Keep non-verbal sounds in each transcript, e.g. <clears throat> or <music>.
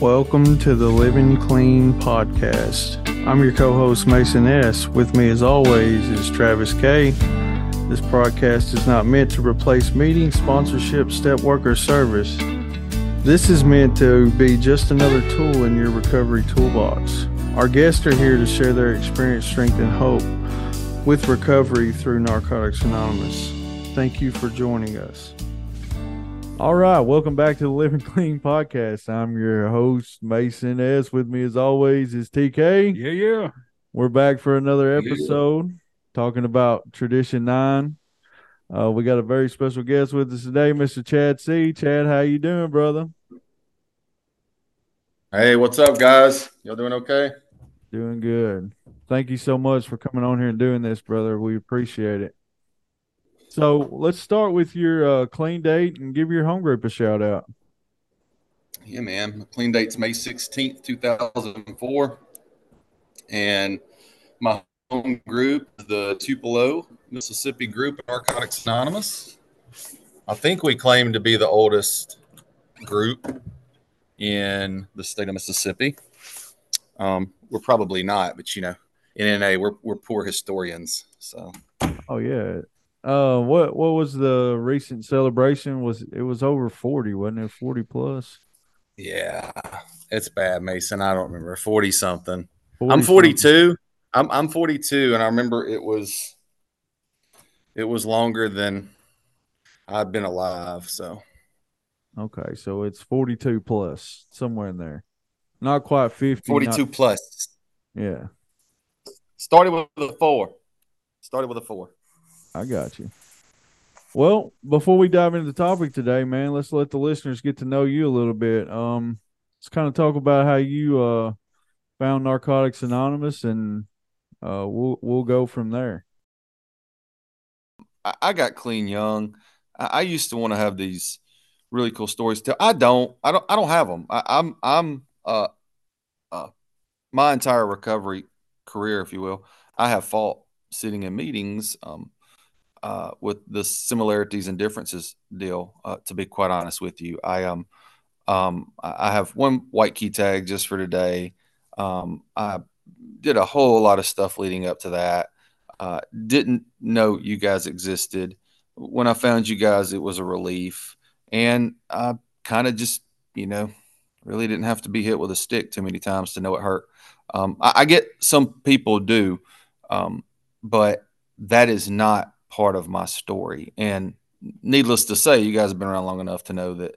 Welcome to the Living Clean podcast. I'm your co host, Mason S. With me, as always, is Travis K. This podcast is not meant to replace meeting, sponsorship, step work, or service. This is meant to be just another tool in your recovery toolbox. Our guests are here to share their experience, strength, and hope with recovery through Narcotics Anonymous. Thank you for joining us. All right, welcome back to the Living Clean podcast. I'm your host, Mason S. With me, as always, is TK. Yeah, yeah. We're back for another episode yeah. talking about Tradition Nine. Uh, we got a very special guest with us today, Mr. Chad C. Chad, how you doing, brother? Hey, what's up, guys? Y'all doing okay? Doing good. Thank you so much for coming on here and doing this, brother. We appreciate it. So let's start with your uh, clean date and give your home group a shout out. Yeah, man. My clean date's May 16th, 2004. And my home group the Tupelo, Mississippi group Narcotics Anonymous. I think we claim to be the oldest group in the state of Mississippi. Um, we're probably not, but you know, in NA, we're, we're poor historians. So, oh, yeah. Uh, what what was the recent celebration? Was it was over forty, wasn't it? Forty plus. Yeah, it's bad, Mason. I don't remember forty something. 40 I'm forty two. I'm I'm forty two, and I remember it was it was longer than I've been alive. So okay, so it's forty two plus somewhere in there, not quite fifty. Forty two plus. Yeah. Started with a four. Started with a four. I got you. Well, before we dive into the topic today, man, let's let the listeners get to know you a little bit. Um, let's kind of talk about how you uh found Narcotics Anonymous, and uh, we'll we'll go from there. I got clean young. I, used to want to have these really cool stories. To I don't. I don't. I don't have them. I, I'm. I'm. Uh, uh, my entire recovery career, if you will, I have fought sitting in meetings. Um, uh, with the similarities and differences deal. Uh, to be quite honest with you, I um, um, I have one white key tag just for today. Um, I did a whole lot of stuff leading up to that. Uh, didn't know you guys existed. When I found you guys, it was a relief, and I kind of just, you know, really didn't have to be hit with a stick too many times to know it hurt. Um, I, I, get some people do, um, but that is not part of my story. And needless to say, you guys have been around long enough to know that,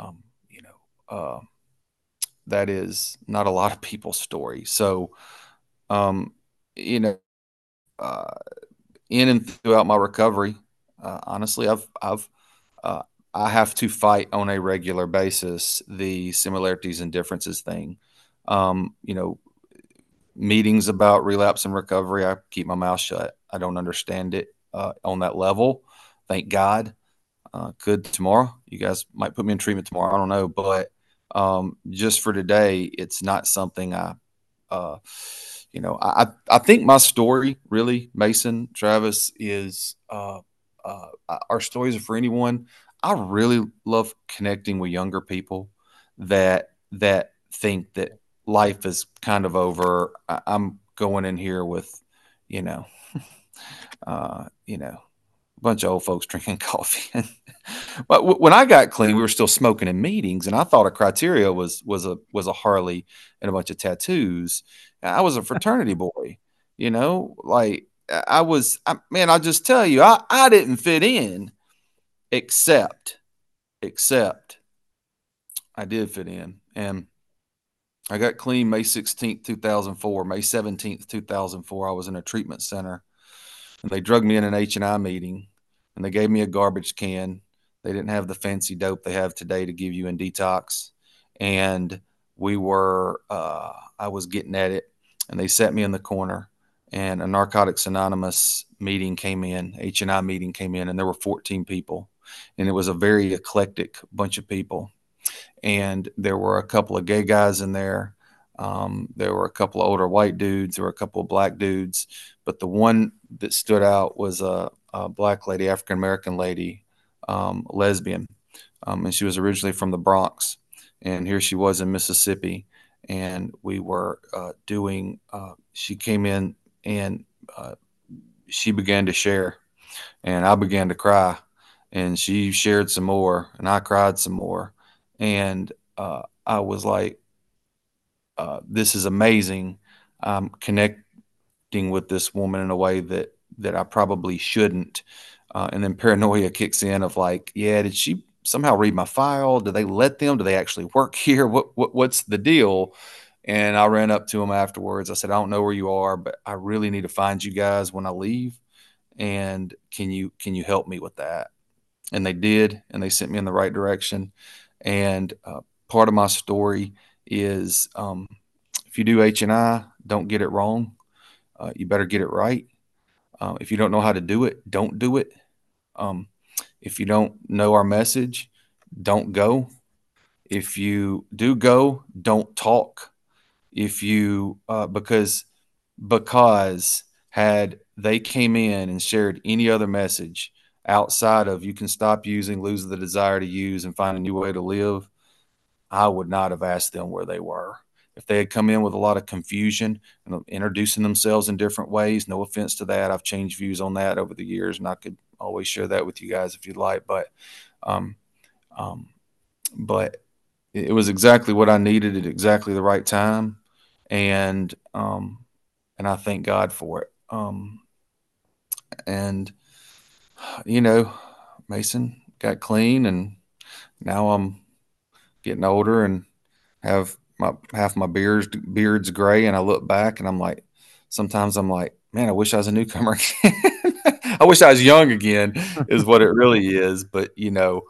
um, you know, uh, that is not a lot of people's story. So, um, you know, uh, in and throughout my recovery, uh, honestly, I've, I've, uh, I have to fight on a regular basis the similarities and differences thing. Um, you know, meetings about relapse and recovery, I keep my mouth shut. I don't understand it uh, on that level. Thank God. Uh, could tomorrow. You guys might put me in treatment tomorrow. I don't know, but um, just for today, it's not something I, uh, you know, I I think my story really, Mason, Travis, is uh, uh, our stories are for anyone. I really love connecting with younger people that that think that life is kind of over. I, I'm going in here with, you know, uh, you know, a bunch of old folks <laughs> drinking coffee. but w- when I got clean, we were still smoking in meetings, and I thought a criteria was was a was a Harley and a bunch of tattoos. I was a fraternity <laughs> boy, you know, like I was. I, man, I'll just tell you, I I didn't fit in, except except I did fit in, and I got clean May 16th, 2004. May 17th, 2004, I was in a treatment center and they drugged me in an H&I meeting and they gave me a garbage can. They didn't have the fancy dope they have today to give you in detox. And we were, uh, I was getting at it and they set me in the corner and a Narcotics Anonymous meeting came in, H&I meeting came in and there were 14 people and it was a very eclectic bunch of people. And there were a couple of gay guys in there. Um, there were a couple of older white dudes. There were a couple of black dudes but the one that stood out was a, a black lady, African American lady, um, lesbian, um, and she was originally from the Bronx. and here she was in Mississippi, and we were uh, doing. Uh, she came in and uh, she began to share, and I began to cry, and she shared some more, and I cried some more, and uh, I was like, uh, "This is amazing." I'm connecting with this woman in a way that that I probably shouldn't, uh, and then paranoia kicks in of like, "Yeah, did she somehow read my file? Do they let them? Do they actually work <laughs> here? What, what what's the deal?" And I ran up to them afterwards. I said, "I don't know where you are, but I really need to find you guys when I leave, and can you can you help me with that?" And they did, and they sent me in the right direction. And uh, part of my story is um, if you do H and I, don't get it wrong. Uh, you better get it right. Uh, if you don't know how to do it, don't do it. Um, if you don't know our message, don't go. If you do go, don't talk. If you uh, because because had they came in and shared any other message outside of you can stop using, lose the desire to use, and find a new way to live, I would not have asked them where they were. If they had come in with a lot of confusion and introducing themselves in different ways, no offense to that. I've changed views on that over the years, and I could always share that with you guys if you'd like. But, um, um, but it was exactly what I needed at exactly the right time, and um, and I thank God for it. Um, and you know, Mason got clean, and now I'm getting older and have my half my beard's beard's gray, and I look back and I'm like, sometimes I'm like, man, I wish I was a newcomer <laughs> again. I wish I was young again, is what it really is. But you know,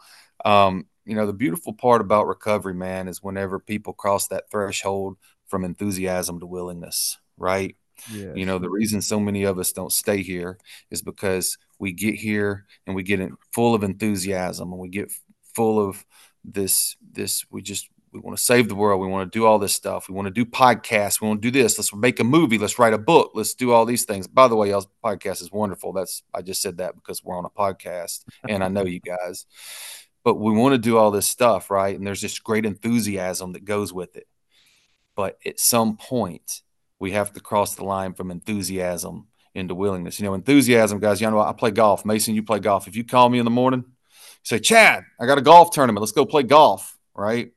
um, you know, the beautiful part about recovery, man, is whenever people cross that threshold from enthusiasm to willingness, right? Yes. You know, the reason so many of us don't stay here is because we get here and we get in full of enthusiasm and we get full of this this we just we want to save the world we want to do all this stuff we want to do podcasts we want to do this let's make a movie let's write a book let's do all these things by the way y'all's podcast is wonderful that's i just said that because we're on a podcast and i know you guys but we want to do all this stuff right and there's this great enthusiasm that goes with it but at some point we have to cross the line from enthusiasm into willingness. You know, enthusiasm, guys. You know, I play golf. Mason, you play golf. If you call me in the morning, say, Chad, I got a golf tournament. Let's go play golf. Right.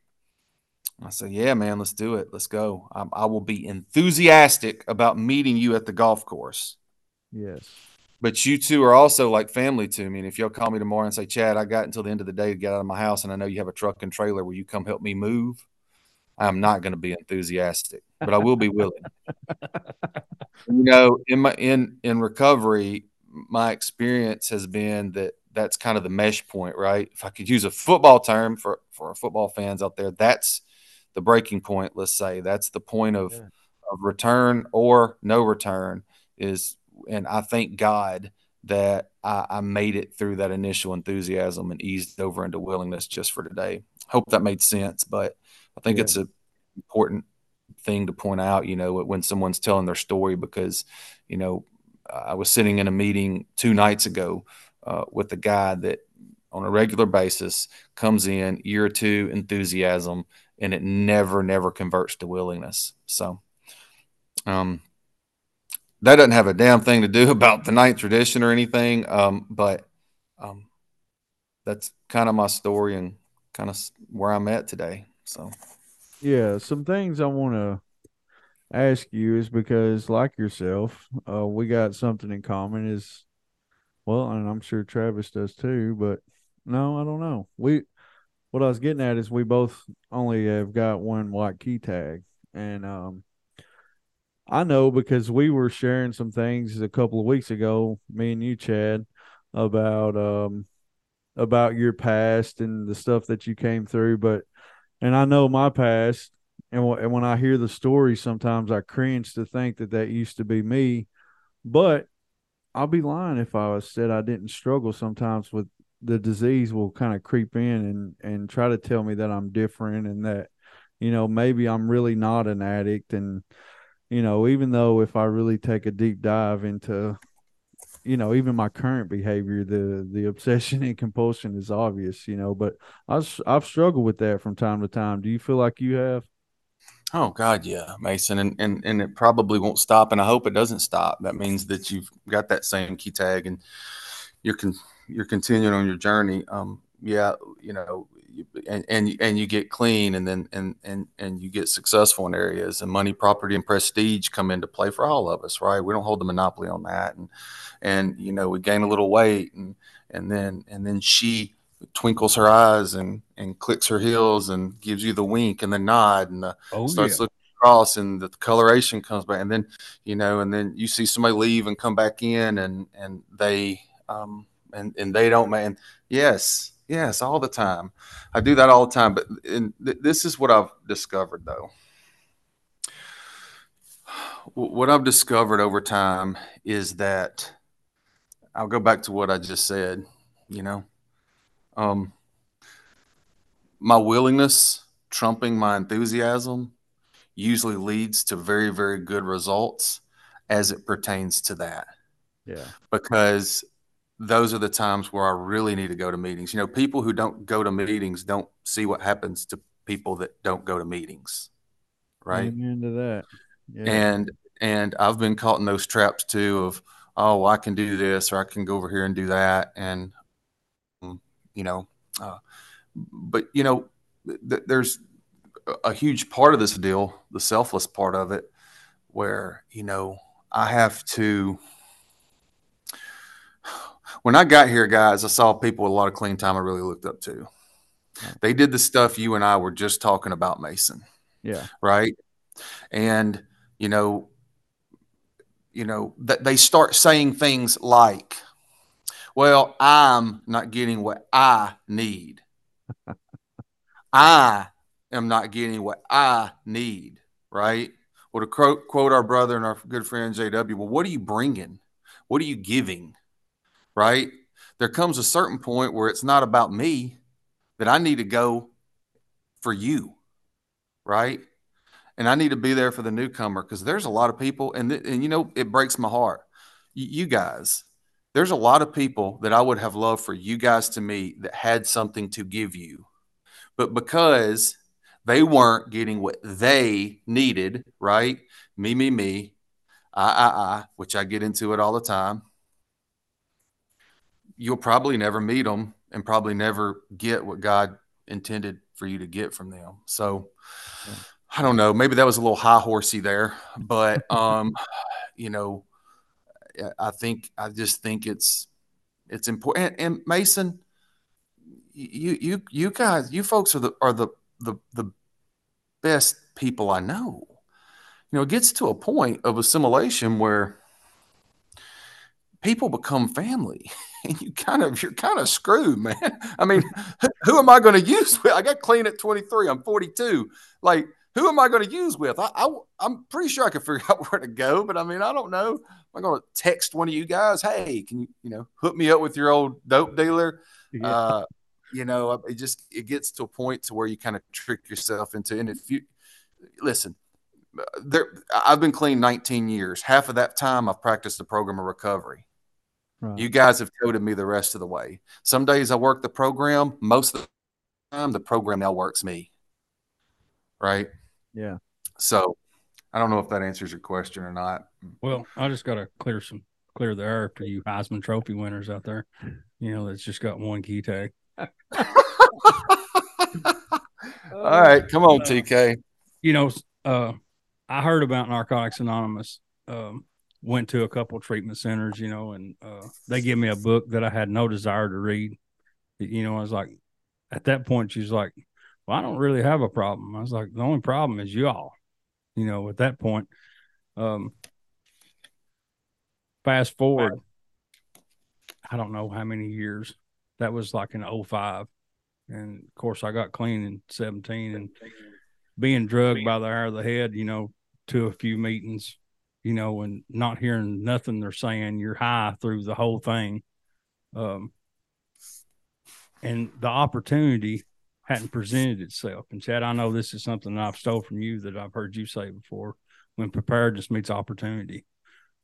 I say, yeah, man, let's do it. Let's go. I, I will be enthusiastic about meeting you at the golf course. Yes. But you two are also like family to me. And if y'all call me tomorrow and say, Chad, I got until the end of the day to get out of my house, and I know you have a truck and trailer, will you come help me move? I'm not going to be enthusiastic, but I will be willing. <laughs> you know, in my in in recovery, my experience has been that that's kind of the mesh point, right? If I could use a football term for for our football fans out there, that's the breaking point. Let's say that's the point of yeah. of return or no return is, and I thank God that I, I, made it through that initial enthusiasm and eased over into willingness just for today. Hope that made sense, but I think yeah. it's an important thing to point out, you know, when someone's telling their story because, you know, I was sitting in a meeting two nights ago uh, with a guy that on a regular basis comes in year two enthusiasm and it never, never converts to willingness. So, um, that doesn't have a damn thing to do <laughs> about the ninth tradition or anything. Um, but, um, that's kind of my story and kind of where I'm at today. So, yeah, some things I want to ask you is because, like yourself, uh, we got something in common. Is well, and I'm sure Travis does too. But no, I don't know. We what I was getting at is we both only have got one white key tag, and um, I know because we were sharing some things a couple of weeks ago, me and you, Chad, about um about your past and the stuff that you came through, but and I know my past, and, w- and when I hear the story, sometimes I cringe to think that that used to be me. But I'll be lying if I said I didn't struggle sometimes with the disease will kind of creep in and and try to tell me that I'm different and that you know maybe I'm really not an addict and you know even though if I really take a deep dive into you know, even my current behavior, the the obsession <laughs> and compulsion is obvious, you know, but I've I've struggled with that from time to time. Do you feel like you have? Oh God, yeah, Mason, and and and it probably won't stop, and I hope it doesn't stop. That means that you've got that same key tag, and you're con- you're continuing on your journey. Um, yeah, you know, and and and you get clean, and then and and and you get successful in areas, and money, property, and prestige come into play for all of us, right? We don't hold the monopoly on that, and and you know, we gain a little weight, and and then and then she twinkles her eyes and and clicks her heels and gives you the wink and the nod and the, oh, starts yeah. looking across and the coloration comes back and then you know and then you see somebody leave and come back in and and they um and and they don't man yes yes all the time i do that all the time but th- this is what i've discovered though what i've discovered over time is that i'll go back to what i just said you know um, my willingness trumping my enthusiasm usually leads to very, very good results as it pertains to that. Yeah. Because those are the times where I really need to go to meetings. You know, people who don't go to meetings don't see what happens to people that don't go to meetings. Right. Amen to that. Yeah. And and I've been caught in those traps too of, oh, I can do this or I can go over here and do that. And you know. Uh, but you know, th- there's a huge part of this deal, the selfless part of it, where you know I have to. When I got here, guys, I saw people with a lot of clean time I really looked up to. They did the stuff you and I were just talking about, Mason. Yeah. Right. And you know, you know that they start saying things like, well, I'm not getting what I need. <laughs> I am not getting what I need, right? Well, to quote, quote our brother and our good friend JW, well, what are you bringing? What are you giving? Right? There comes a certain point where it's not about me, that I need to go for you, right? And I need to be there for the newcomer because there's a lot of people, and, th- and you know, it breaks my heart. Y- you guys, there's a lot of people that I would have loved for you guys to meet that had something to give you. But because they weren't getting what they needed, right? Me, me, me, I, I, I, which I get into it all the time. You'll probably never meet them and probably never get what God intended for you to get from them. So I don't know. Maybe that was a little high horsey there, but <laughs> um, you know, I think I just think it's it's important. And, and, Mason, you you you guys, you folks are the are the the the best people I know. You know, it gets to a point of assimilation where people become family. <laughs> And you kind of you're kind of screwed, man. <laughs> I mean, <laughs> who am I going to use? With? i got clean at 23. I'm 42. Like who am I going to use with? I, I am pretty sure I can figure out where to go, but I mean, I don't know. am I'm going to text one of you guys, hey, can you you know hook me up with your old dope dealer? Yeah. Uh, you know, it just it gets to a point to where you kind of trick yourself into. And if you listen, there I've been clean 19 years. Half of that time I've practiced the program of recovery. Right. You guys have coded me the rest of the way. Some days I work the program. Most of the time, the program now works me. Right. Yeah. So I don't know if that answers your question or not. Well, I just got to clear some clear the air for you Heisman Trophy winners out there. You know, that's just got one key tag. <laughs> All right, come on, uh, TK. You know, uh, I heard about Narcotics Anonymous. Um, went to a couple treatment centers, you know, and uh, they give me a book that I had no desire to read. You know, I was like, at that point, she's like, well, I don't really have a problem. I was like, the only problem is y'all. You know, at that point, um, fast forward, I don't know how many years. That was like in 05. And of course, I got clean in 17 and being drugged by the hair of the head, you know, to a few meetings, you know, and not hearing nothing they're saying. You're high through the whole thing. Um, and the opportunity hadn't presented itself. And Chad, I know this is something I've stole from you that I've heard you say before when preparedness meets opportunity.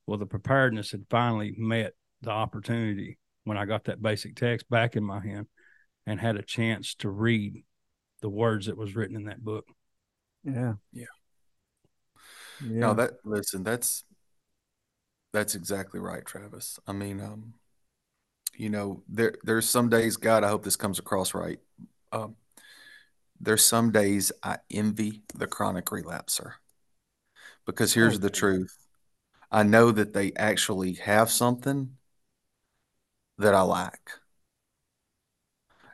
Well, the preparedness had finally met the opportunity when I got that basic text back in my hand and had a chance to read the words that was written in that book. Yeah. Yeah. Yeah. No, that listen, that's that's exactly right, Travis. I mean, um, you know, there there's some days, God, I hope this comes across right. Um, there's some days I envy the chronic relapser because here's the truth. I know that they actually have something that I lack.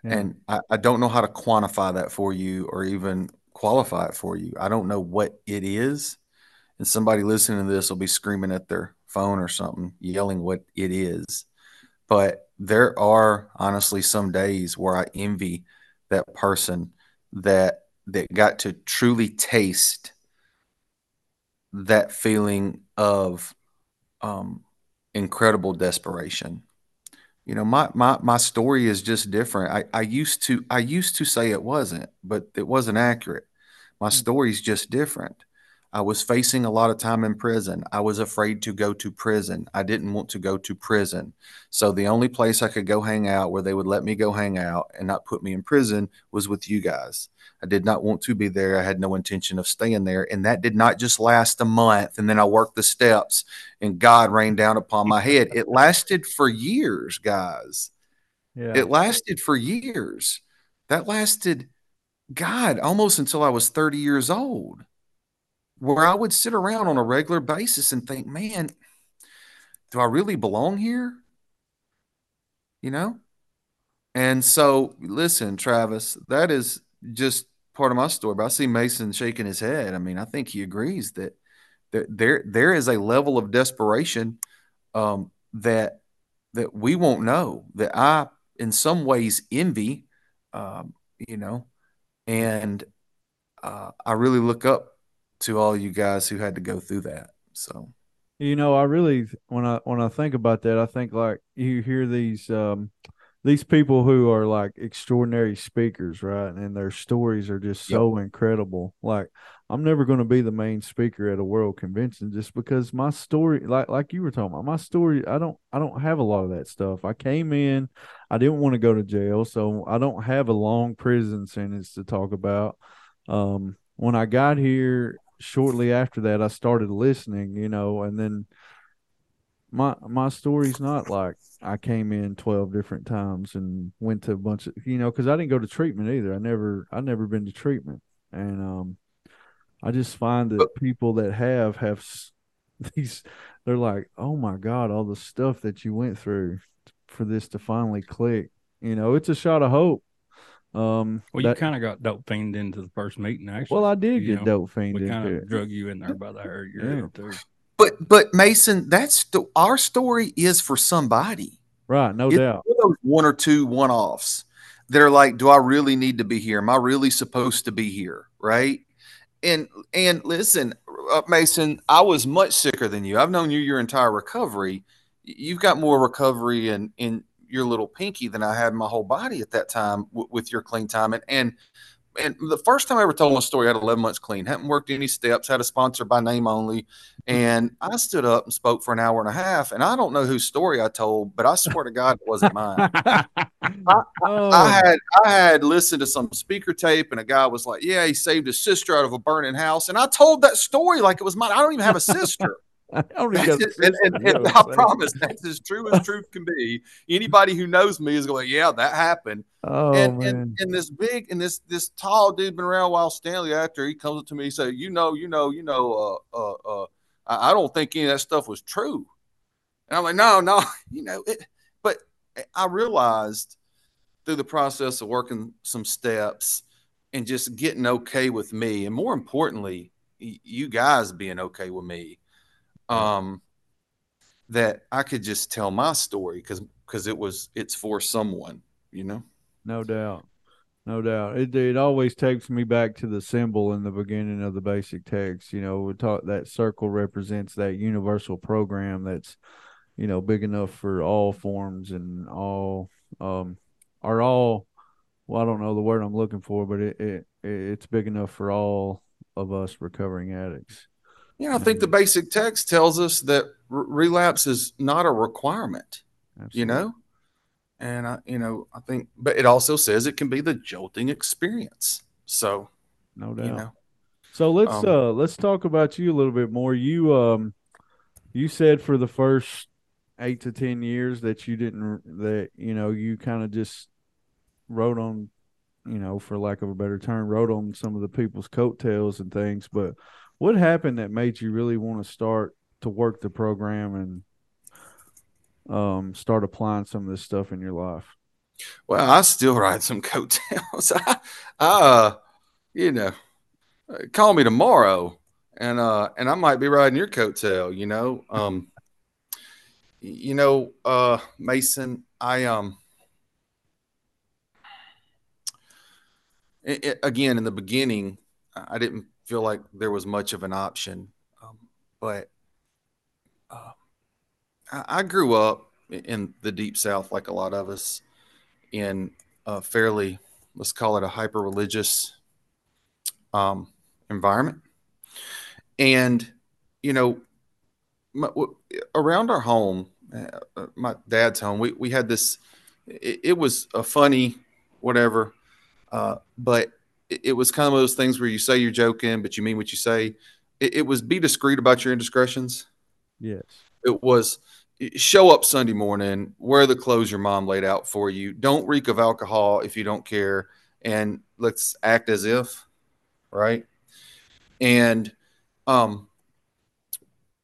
Yeah. And I, I don't know how to quantify that for you or even qualify it for you. I don't know what it is. And somebody listening to this will be screaming at their phone or something, yelling what it is. But there are honestly some days where I envy that person that that got to truly taste that feeling of um, incredible desperation. You know my my my story is just different. I i used to i used to say it wasn't but it wasn't accurate. My story's just different i was facing a lot of time in prison i was afraid to go to prison i didn't want to go to prison so the only place i could go hang out where they would let me go hang out and not put me in prison was with you guys i did not want to be there i had no intention of staying there and that did not just last a month and then i worked the steps and God rained down upon my head. It <laughs> lasted for years, guys. yeah. It lasted for years. That lasted, God, almost until I was 30 years old, where I would sit around on a regular basis and think, man, do I really belong here? You know? And so, listen, Travis, that is just part of my story. But I see Mason shaking his head. I mean, I think he agrees that there there, there is a level of desperation um, that that we won't know that I in some ways envy, um, you know, and uh, I really look up to all you guys who had to go through that. So You know, I really when I when I think about that, I think like you hear these um these people who are like extraordinary speakers, right? And their stories are just Yep. so incredible. Like I'm never going to be the main speaker at a world convention just because my story like like you were talking about, my story I don't I don't have a lot of that stuff. I came in, I didn't want to go to jail, so I don't have a long prison sentence to talk about. Um when I got here shortly after that I started listening, you know, and then my my story's not like I came in 12 different times and went to a bunch of you know cuz I didn't go to treatment either. I never I never been to treatment. And um I just find that people that have have <laughs> these they're like, "Oh my god, all the stuff that you went through for this to finally click." You know, it's a shot of hope. Um Well, you kind of got dope fiend into the first meeting, actually. well, I did you get know, dope fiend we kind of drug you in there by the hair of your Yeah. too. but but Mason, that's the, our story is for somebody. Right, no It's doubt. one those one or two one offs that are like, do I really need to be here? Am I really supposed to be here? Right. And and listen, uh, Mason, I was much sicker than you. I've known you your entire recovery. You've got more recovery in in your little pinky than I had my whole body at that time w- with your clean time. And and and the first time I ever told my story, I had 11 months clean, hadn't worked any steps, had a sponsor by name only. And I stood up and spoke for an hour and a half. And I don't know whose story I told, but I swear to God, it wasn't mine. <laughs> oh, I had I had listened to some speaker tape, and a guy was like, "Yeah, he saved his sister out of a burning house," and I told that story like it was mine. I don't even have a sister, I don't and, even got a and- and- and I promise that's as true as truth can be. Anybody who knows me is going, "Yeah, that happened." Oh and, man. and and this big and this this tall dude been around while. Stanley, after he comes up to me, he said, "You know, you know, you know, uh, uh, uh, I, I don't think any of that stuff was true." And I'm like, "No, no, <laughs> you know it." But I realized through the process of working some steps and just getting okay with me, and more importantly, you guys being okay with me, um, that I could just tell my story because because it was it's for someone, you know. No doubt. No doubt. It it always takes me back to the symbol in the beginning of the basic text. You know, we talk that circle represents that universal program that's, you know, big enough for all forms and all um are all well, I don't know the word I'm looking for, but it, it it's big enough for all of us recovering addicts. Yeah, I think the basic text tells us that r- relapse is not a requirement. Absolutely. you know? And I, you know, I think, but it also says it can be the jolting experience. So, no doubt. You know, so let's um, uh let's talk about you a little bit more. You um, you said for the first eight to ten years that you didn't that you know you kind of just wrote on, you know, for lack of a better term, wrote on some of the people's coattails and things. But what happened that made you really want to start to work the program and um, start applying some of this stuff in your life? Well, I still ride some <laughs> coattails. <laughs> I, uh, you know, call me tomorrow, and uh, and I might be riding your coattail. You know, <laughs> um, you know, uh, Mason, I um, it, it, again in the beginning, I didn't feel like there was much of an option, um, but uh, I, I grew up in the deep south like a lot of us in a fairly let's call it a hyper religious um, environment. And you know my, around our home uh, my dad's home we, we had this it, it was a funny whatever uh, but it, was kind of those things where you say you're joking but you mean what you say it, it was be discreet about your indiscretions yes it was show up Sunday morning, wear the clothes your mom laid out for you. Don't reek of alcohol if you don't care, and let's act as if, right? And um,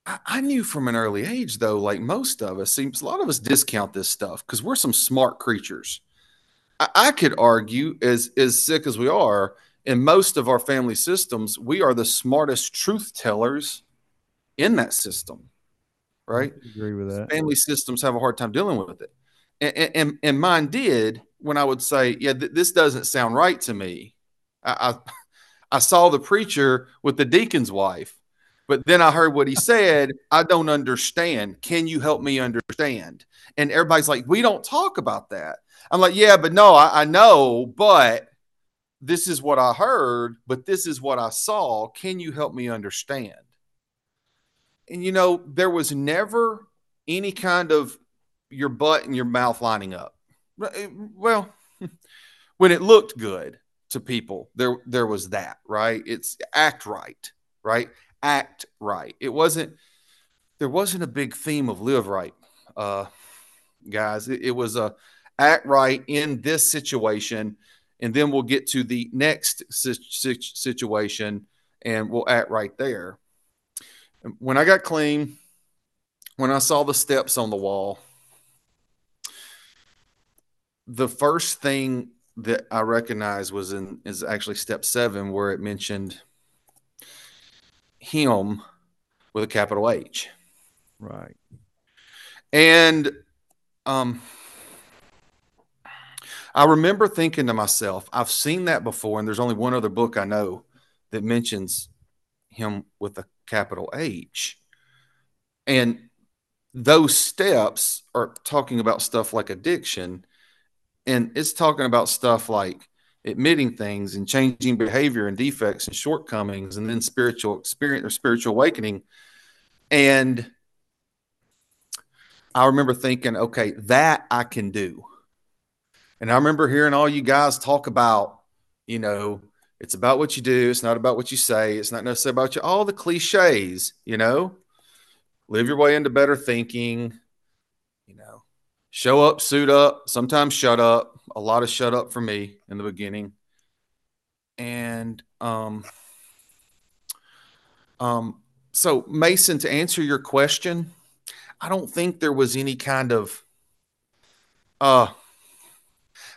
I, I knew from an early age, though, like most of us, seems a lot of us discount this stuff because we're some smart creatures. I, I could argue, as as sick as we are, in most of our family systems, we are the smartest truth tellers in that system right? I agree with that. Family systems have a hard time dealing with it, and and, and mine did when I would say, "Yeah, th- this doesn't sound right to me." I, I <laughs> I saw the preacher with the deacon's wife, but then I heard what he said. I don't understand. Can you help me understand? And everybody's like, "We don't talk about that." I'm like, "Yeah, but no, I, I know, but." This is what I heard, but this is what I saw. Can you help me understand? and you know, there was never any kind of your butt and your mouth lining up. Well, <laughs> when it looked good to people, there there was that, right? It's act right, right? Act right. It wasn't there wasn't a big theme of live right, uh, guys. It, it was a act right in this situation, and then we'll get to the next situation, and we'll act right there when I got clean, when I saw the steps on the wall, the first thing that I recognized was in is actually step seven, where it mentioned him with a capital H. Right. And um I remember thinking to myself, I've seen that before, and there's only one other book I know that mentions him with a capital H. And those steps are talking about stuff like addiction, and it's talking about stuff like admitting things and changing behavior and defects and shortcomings, and then spiritual experience or spiritual awakening. And I remember thinking, okay, that I can do. And I remember hearing all you guys talk about, you know, it's about what you do. It's not about what you say. It's not necessarily about you. All the cliches, you know, live your way into better thinking, show up, suit up, sometimes shut up. A lot of shut up for me in the beginning. And, um, um, so Mason, to answer your question, I don't think there was any kind of, uh,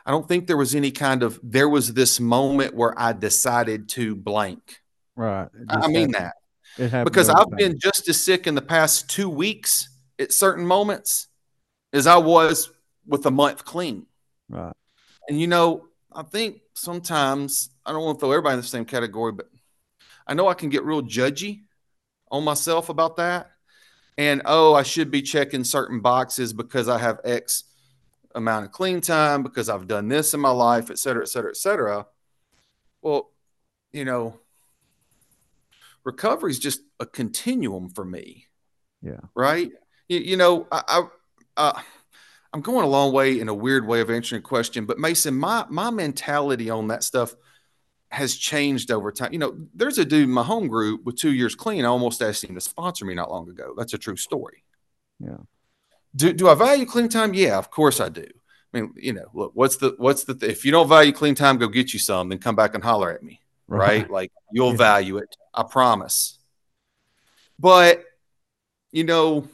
I don't think there was any kind of there was this moment where I decided to blank. Right. I mean that because I've time. been just as sick in the past two weeks at certain moments as I was with a month clean. Right. And you know, I think sometimes I don't want to throw everybody in the same category, but I know I can get real judgy on myself about that. And oh, I should be checking certain boxes because I have X amount of clean time because I've done this in my life, et cetera, et cetera, et cetera. Well, you know, recovery is just a continuum for me. Yeah. Right. You, you know, I, I, uh, I'm going a long way in a weird way of answering a question, but Mason, my my mentality on that stuff has changed over time. You know, there's a dude in my home group with two years clean. I almost asked him to sponsor me not long ago. That's a true story. Yeah. Do do I value clean time? Yeah, of course I do. I mean, you know, look, what's the what's the if you don't value clean time, go get you some, then come back and holler at me. Right? right? Like you'll yeah. value it. I promise. But you know,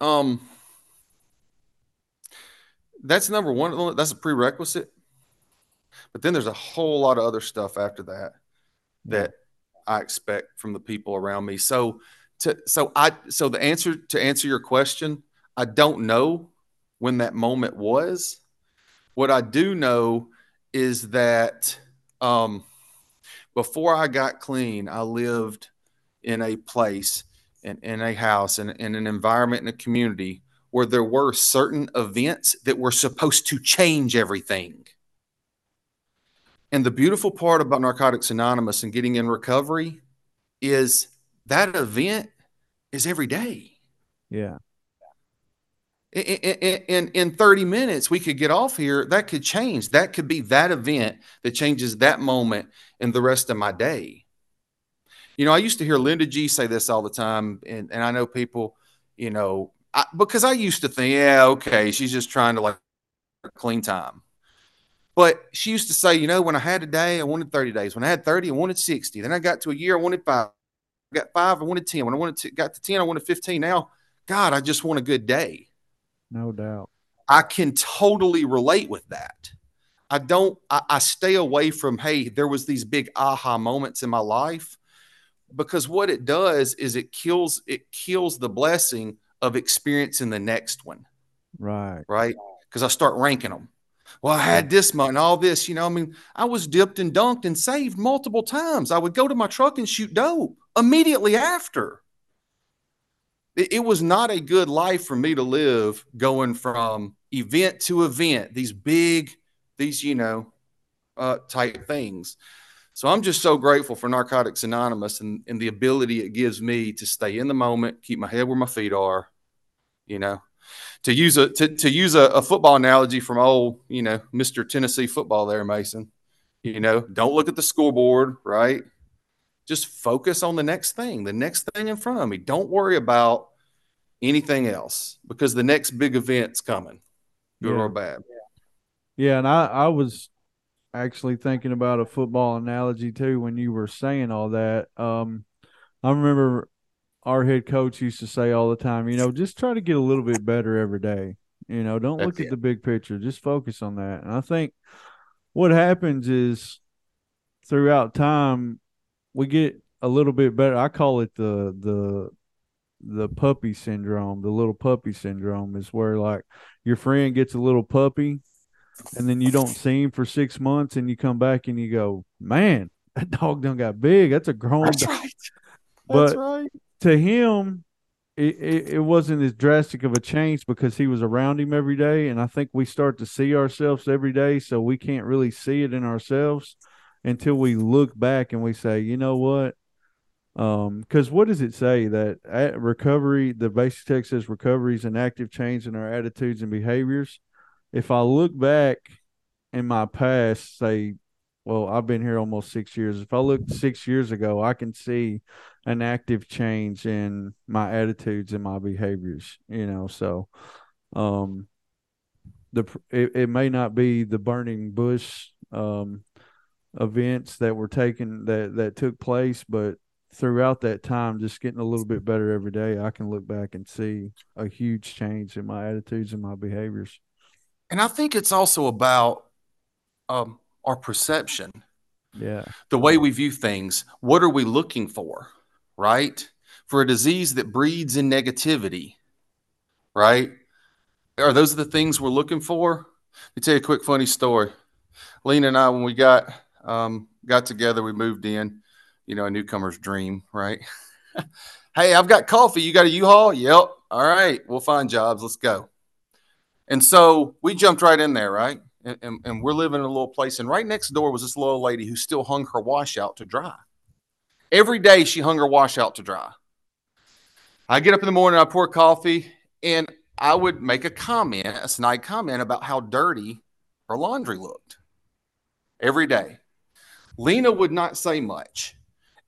um that's number one. That's a prerequisite. But then there's a whole lot of other stuff after that that I expect from the people around me. So to so I so the answer to answer your question, I don't know when that moment was. What I do know is that um, before I got clean, I lived in a place in, in a house in, in an environment in a community where there were certain events that were supposed to change everything. And the beautiful part about Narcotics Anonymous and getting in recovery is that event is every day. Yeah. In, in, in 30 minutes, we could get off here. That could change. That could be that event that changes that moment in the rest of my day. You know, I used to hear Linda G say this all the time. And, and I know people, you know, I, because I used to think, yeah, okay, she's just trying to like clean time. But she used to say, you know, when I had a day, I wanted 30 days. When I had 30, I wanted 60. Then I got to a year, I wanted five. I got five, I wanted 10. When I wanted to, got to 10, I wanted 15. Now, God, I just want a good day. No doubt. I can totally relate with that. I don't, I, I stay away from, hey, there was these big aha moments in my life because what it does is it kills, it kills the blessing of experiencing the next one. Right. Right. Because I start ranking them. Well, I had this month and all this, you know. I mean, I was dipped and dunked and saved multiple times. I would go to my truck and shoot dope immediately after. It, it was not a good life for me to live going from event to event, these big, these, you know, uh, type things. So I'm just so grateful for Narcotics Anonymous and, and the ability it gives me to stay in the moment, keep my head where my feet are, you know, to use a to, to use a, a, football analogy from old, you know, Mr. Tennessee football there, Mason. You know, don't look at the scoreboard, right? Just focus on the next thing, the next thing in front of me. Don't worry about anything else because the next big event's coming, good yeah. or bad. Yeah, and I, I was actually thinking about a football analogy too when you were saying all that. Um, I remember our head coach used to say all the time, you know, <laughs> just try to get a little bit better every day. You know, don't That's look it. at the big picture, just focus on that. And I think what happens is throughout time we get a little bit better. I call it the the the puppy syndrome, the little puppy syndrome is where like your friend gets a little puppy and then you don't see him for six months and you come back and you go, Man, <laughs> that dog done got big. That's a grown That's dog. Right. That's but right to him, it, it, it, wasn't as drastic of a change because he was around him every day. And I think we start to see ourselves every day. So we can't really see it in ourselves until we look back and we say, you know what? Um, because what does it say that at recovery, the basic text says recovery is an active change in our attitudes and behaviors. If I look back in my past, say, well, I've been here almost six years. If I look six years ago, I can see an active change in my attitudes and my behaviors you know so um the it, it may not be the burning bush um events that were taken that that took place but throughout that time just getting a little bit better every day i can look back and see a huge change in my attitudes and my behaviors. And i think it's also about um our perception. Yeah. The way we view things what are we looking for right? For a disease that breeds in negativity, right? Are those the things we're looking for? Let me tell you a quick funny story. Lena and I, when we got um, got together, we moved in. You know, a newcomer's dream, right? <laughs> hey, I've got coffee. You got a U-Haul? Yep. All right, we'll find jobs. Let's go. And so we jumped right in there, right? And, and, and we're living in a little place, and right next door was this little lady who still hung her wash out to dry. Every day she hung her wash out to dry. I get up in the morning, I pour coffee, and I would make a comment, a snide comment about how dirty her laundry looked every day. Lena would not say much.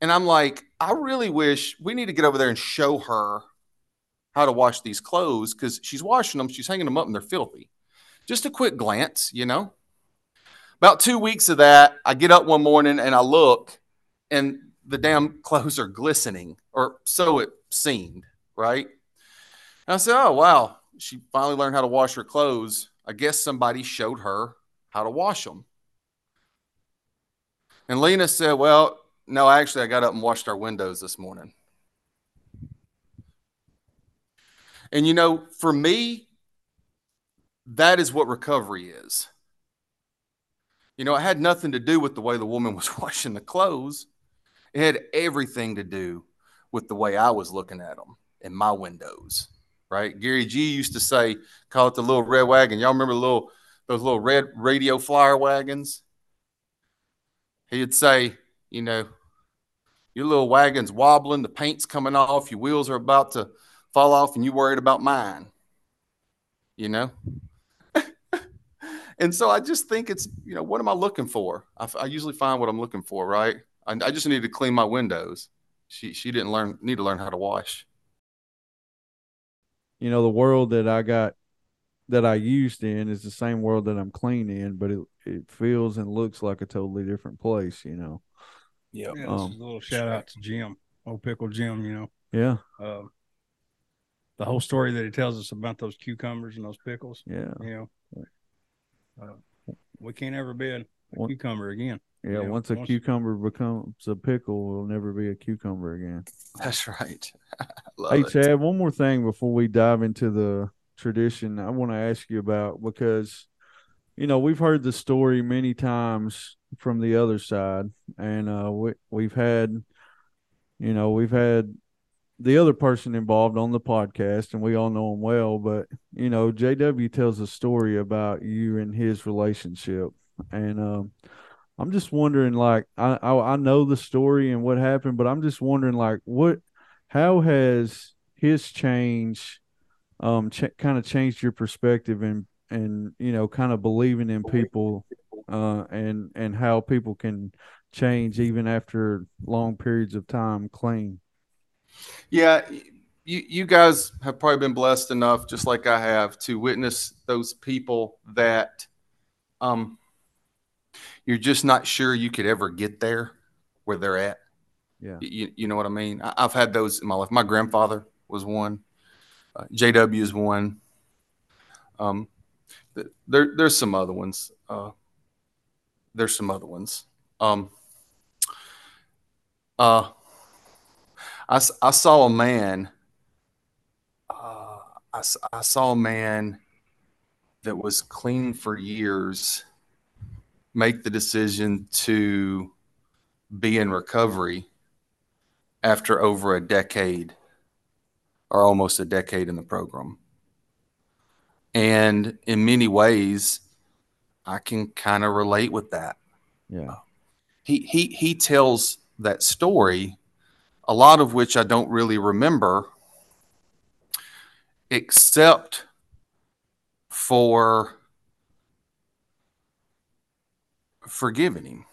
And I'm like, I really wish we need to get over there and show her how to wash these clothes because she's washing them, she's hanging them up, and they're filthy. Just a quick glance, you know. About two weeks of that, I get up one morning and I look, and the damn clothes are glistening, or so it seemed, right? And I said, Oh, wow. She finally learned how to wash her clothes. I guess somebody showed her how to wash them. And Lena said, Well, no, actually, I got up and washed our windows this morning. And you know, for me, that is what recovery is. You know, it had nothing to do with the way the woman was <laughs> washing the clothes. It had everything to do with the way I was looking at them in my windows. Right? Gary G used to say, call it the little red wagon. Y'all remember the little those little red radio flyer wagons? He'd say, you know, your little wagon's wobbling, the paint's coming off, your wheels are about to fall off, and you worried about mine. You know? <laughs> and so I just think it's, you know, what am I looking for? I, I usually find what I'm looking for, right? I, I just need to clean my windows. She she didn't learn need to learn how to wash. You know, the world that I got that I used in is the same world that I'm clean in, but it it feels and looks like a totally different place, you know. Yep. Yeah. Um, a little shout out to Jim, old pickle Jim. You know. Yeah. Uh, the whole story that he tells us about those cucumbers and those pickles. Yeah. You know. Uh, we can't ever be a, a cucumber again. Yeah, you once a once... cucumber becomes a pickle, it'll never be a cucumber again. That's right. <laughs> hey, it. Chad, one more thing before we dive into the tradition, I want to ask you about because you know we've heard the story many times from the other side, and uh, we we've had, you know, we've had the other person involved on the podcast, and we all know him well. But you know, JW tells a story about you and his relationship, and um, I'm just wondering, like, I, I I know the story and what happened, but I'm just wondering, like, what, how has his change, um, ch- kind of changed your perspective and and you know, kind of believing in people, uh, and and how people can change even after long periods of time clean. Yeah, you you guys have probably been blessed enough, just like I have, to witness those people that, um you're just not sure you could ever get there where they're at. Yeah. You, you know what I mean? I, have had those in my life. My grandfather was one. Uh, JW is one. Um, there, there's some other ones. Uh, there's some other ones. Um, uh, I, I saw a man. Uh, I, I saw a man that was clean for years make the decision to be in recovery after over a decade or almost a decade in the program. And in many ways, I can kind of relate with that. Yeah. He he he tells that story, a lot of which I don't really remember, except for forgiving him.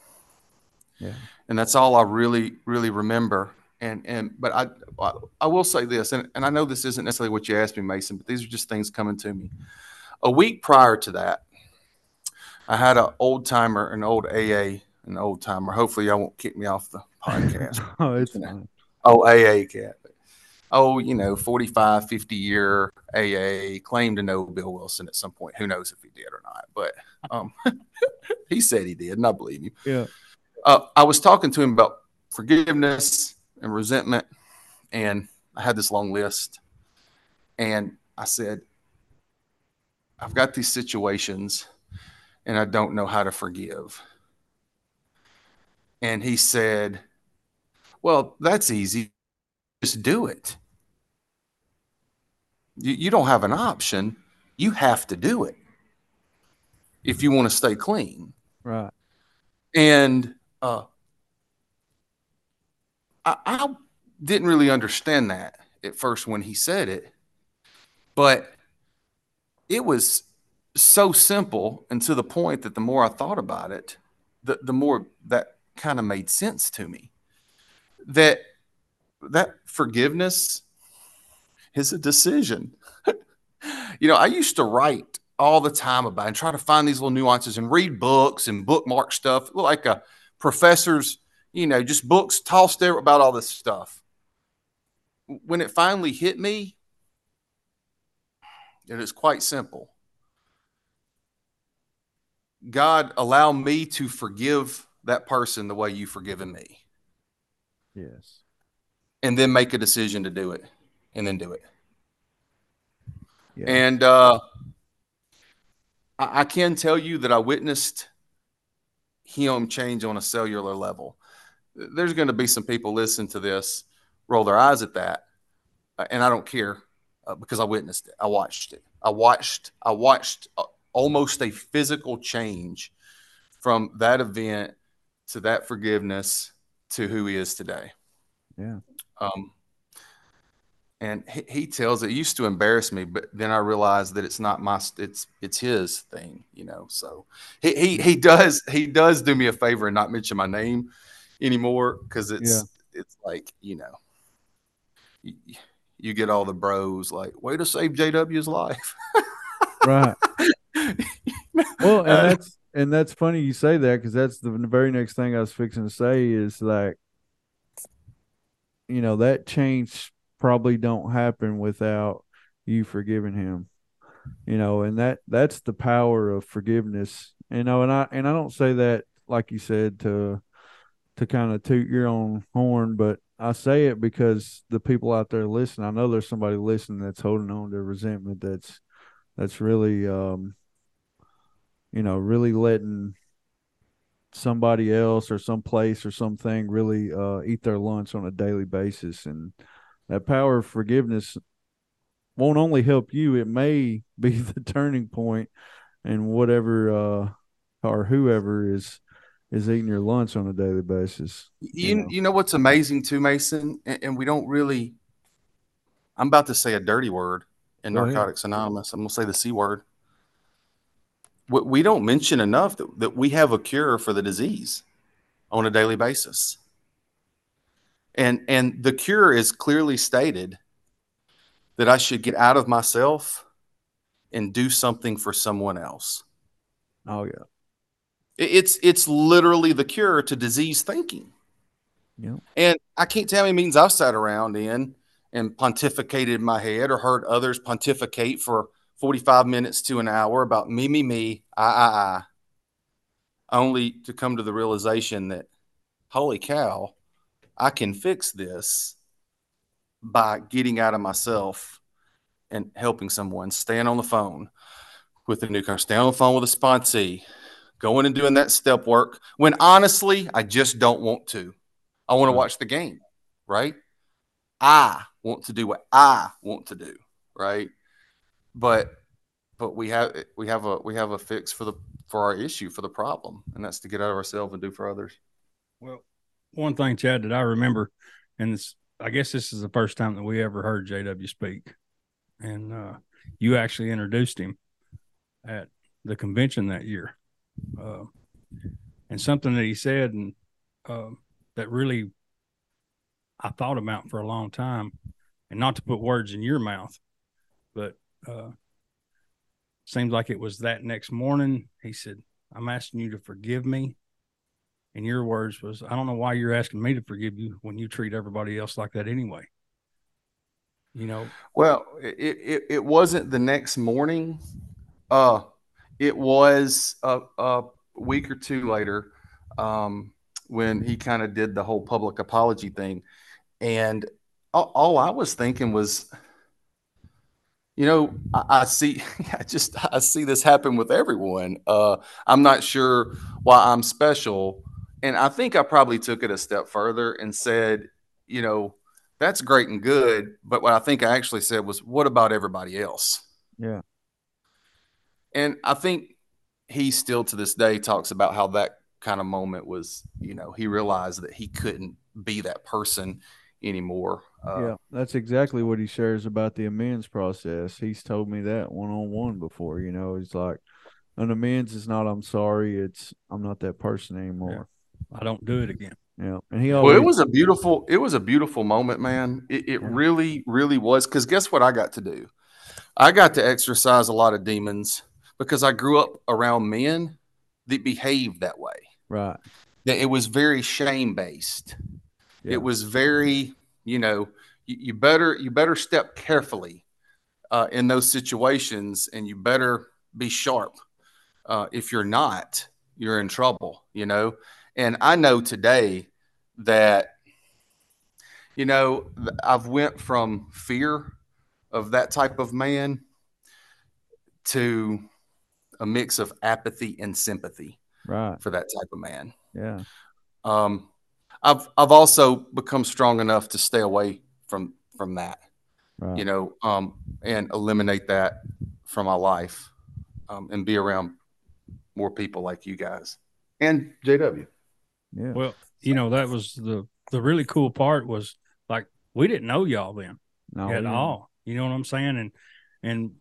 Yeah. And that's all I really, really remember. And and but I I will say this, and, and I know this isn't necessarily what you asked me, Mason, but these are just things coming to me. A week prior to that, I had an old timer, an old AA, an old timer. Hopefully, y'all won't kick me off the <laughs> podcast. oh, it's fine. Oh, AA cat. Oh, you know, 45, 50 year AA claimed to know Bill Wilson at some point. Who knows if he did or not? But um, <laughs> he said he did, and I believe you. Yeah. Uh, I was talking to him about forgiveness and resentment, and I had this long list. And I said, I've got these situations, and I don't know how to forgive. And he said, Well, that's easy. Just do it. You, you don't have an option. You have to do it if you want to stay clean. Right. And uh, I, I didn't really understand that at first when he said it, but it was so simple and to the point that the more I thought about it, the, the more that kind of made sense to me. That that forgiveness is a decision. <laughs> you know, I used to write all the time about and try to find these little nuances and read books and bookmark stuff like a professor's, you know, just books tossed there about all this stuff. When it finally hit me, it is quite simple. God, allow me to forgive that person the way you've forgiven me. Yes. And then make a decision to do it and then do it. Yeah. And uh, I, I can tell you that I witnessed him change on a cellular level. There's going to be some people listen to this, roll their eyes at that, uh, and I don't care uh, because I witnessed it. I watched it. I watched. I watched uh, almost a physical change from that event to that forgiveness to who he is today. Yeah. Um, and he, he tells it, used to embarrass me, but then I realized that it's not my it's it's his thing, you know. So he he, he does he does do me a favor and not mention my name anymore because it's yeah. it's like you know you, you, get all the bros like way to save JW's life, right? <laughs> well, and uh, that's and that's funny you say that because that's the very next thing I was fixing to say is like you know that change probably don't happen without you forgiving him you know and that that's the power of forgiveness you know and i and i don't say that like you said to to kind of toot your own horn but i say it because the people out there listening i know there's somebody listening that's holding on to resentment that's that's really um you know really letting somebody else or some place or something really uh eat their lunch on a daily basis. And that power of forgiveness won't only help you, it may be <laughs> the turning point and whatever uh or whoever is is eating your lunch on a daily basis. You you know, you know what's amazing too, Mason, and, and, we don't really I'm about to say a dirty word in Go Narcotics ahead. Anonymous. I'm gonna say the C word. We don't mention enough that, that we have a cure for the disease on a daily basis and and the cure is clearly stated that I should get out of myself and do something for someone else. Oh yeah. It's it's literally the cure to disease thinking. Yeah. And I can't tell you means I've sat around in and pontificated in my head or heard others pontificate for 45 minutes to an hour about me, me, me, I, I, I, only to come to the realization that, holy cow, I can fix this by getting out of myself and helping someone, staying on the phone with a newcomer, staying on the phone with a sponsee, going and doing that step work when honestly, I just don't want to. I want to hmm. watch the game, right? I want to do what I want to do, right? But but we have we have a we have a fix for the for our issue for the problem, and that's to get out of ourselves and do for others. Well, one thing, Chad, that I remember, and this, I guess this is the first time that we ever heard JW speak, and uh, you actually introduced him at the convention that year, uh, and something that he said and uh, that really I thought about for a long time, and not to put words in your mouth, but uh, seems like it was that next morning. He said, "I'm asking you to forgive me in your words was, I don't know why you're asking me to forgive you when you treat everybody else like that anyway. You know. Well, it it, it wasn't the next morning. Uh, it was a, a week or two later um, when he kind of did the whole public apology thing, and all, all I was thinking was, you know, I, I, see, <laughs> I just I see this happen with everyone. Uh, I'm not sure why I'm special and I think I probably took it a step further and said, you know, that's great and good, but what I think I actually said was, what about everybody else? Yeah. And I think he still to this day talks about how that kind of moment was, you know, he realized that he couldn't be that person anymore. Uh, yeah, that's exactly what he shares about the amends process. He's told me that one on one before. You know, he's like, an amends is not I'm sorry. It's I'm not that person anymore. Yeah. I don't do it again. Yeah, and he always. Well, it was a beautiful. It was a beautiful moment, man. It, it yeah. really, really was. Because guess what I got to do? I got to exercise a lot of demons because I grew up around men that behaved that way. Right. That it was very shame based. Yeah. It was very, you know, you, you, better you better step carefully uh, in those situations, and you better be sharp. Uh, if you're not, you're in trouble. You know, and I know today that, you know, I've went from fear of that type of man to a mix of apathy and sympathy right. for that type of man. Yeah. Um i've i've also become strong enough to stay away from from that right. you know um and eliminate that from my life um, and be around more people like you guys. And jw yeah well you know that was the the really cool part was like we didn't know y'all then no, at all you know what i'm saying and and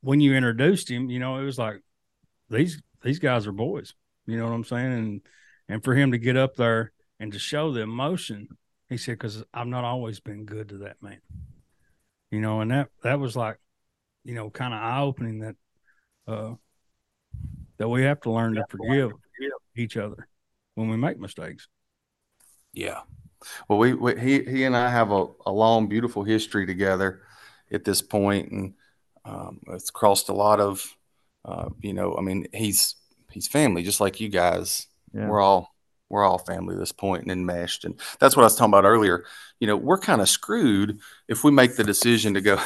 when you introduced him you know it was like these these guys are boys. You know what I'm saying? And and for him to get up there and to show the emotion, he said, "Because I've not always been good to that man." You know, and that that was like, you know, kind of eye opening that uh that we have to learn to forgive each other when we make mistakes. Yeah. Well, we, we he he and I have a, a long, beautiful history together at this point, and um, it's crossed a lot of uh, you know, I mean, he's he's family, just like you guys. Yeah. We're all we're all family at this point and enmeshed, and that's what I was talking about earlier. You know, we're kind of screwed if we make the decision to go.